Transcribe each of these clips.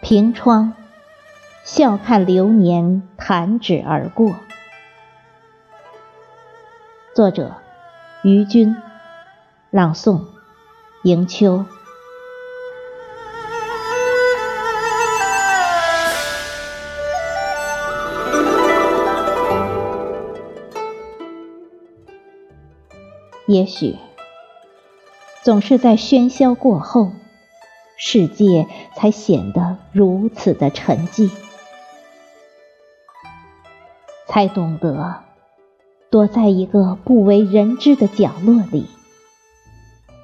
凭窗，笑看流年弹指而过。作者：于军，朗诵：迎秋。也许，总是在喧嚣过后。世界才显得如此的沉寂，才懂得躲在一个不为人知的角落里，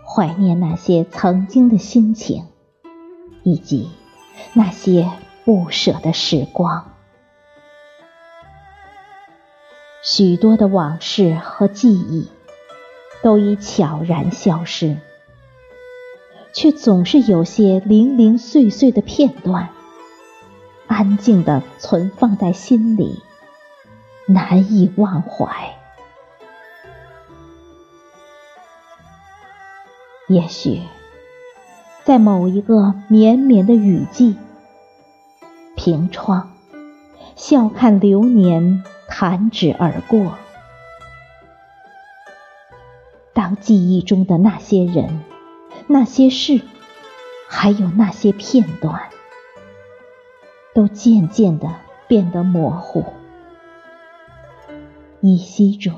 怀念那些曾经的心情，以及那些不舍的时光。许多的往事和记忆都已悄然消失。却总是有些零零碎碎的片段，安静地存放在心里，难以忘怀。也许，在某一个绵绵的雨季，凭窗，笑看流年弹指而过，记忆中的那些人。那些事，还有那些片段，都渐渐的变得模糊。依稀中，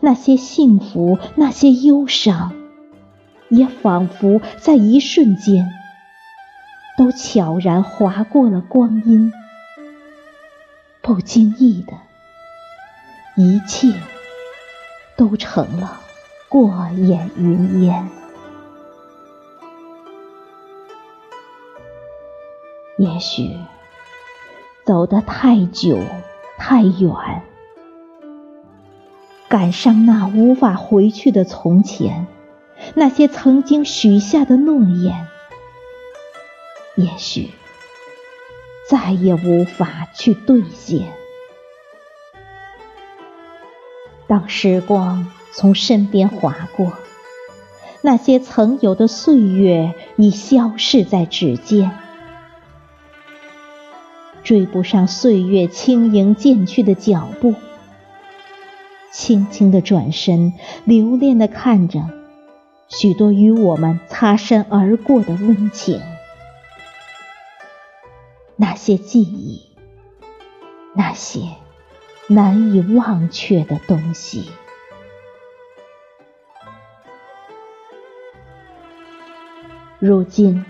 那些幸福，那些忧伤，也仿佛在一瞬间，都悄然划过了光阴。不经意的，一切都成了过眼云烟。也许走得太久太远，赶上那无法回去的从前，那些曾经许下的诺言，也许再也无法去兑现。当时光从身边划过，那些曾有的岁月已消逝在指尖。追不上岁月轻盈渐去的脚步，轻轻的转身，留恋的看着许多与我们擦身而过的温情，那些记忆，那些难以忘却的东西。如今，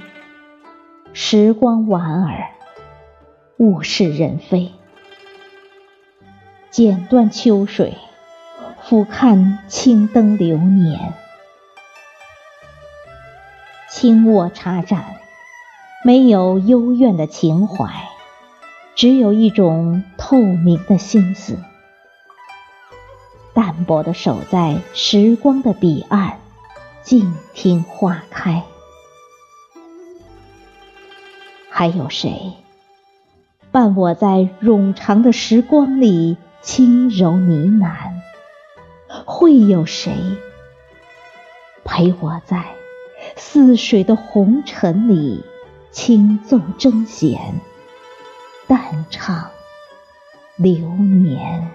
时光莞尔。物是人非，剪断秋水，俯瞰青灯流年。轻握茶盏，没有幽怨的情怀，只有一种透明的心思，淡泊的守在时光的彼岸，静听花开。还有谁？伴我在冗长的时光里轻柔呢喃，会有谁陪我在似水的红尘里轻奏筝弦，淡唱流年？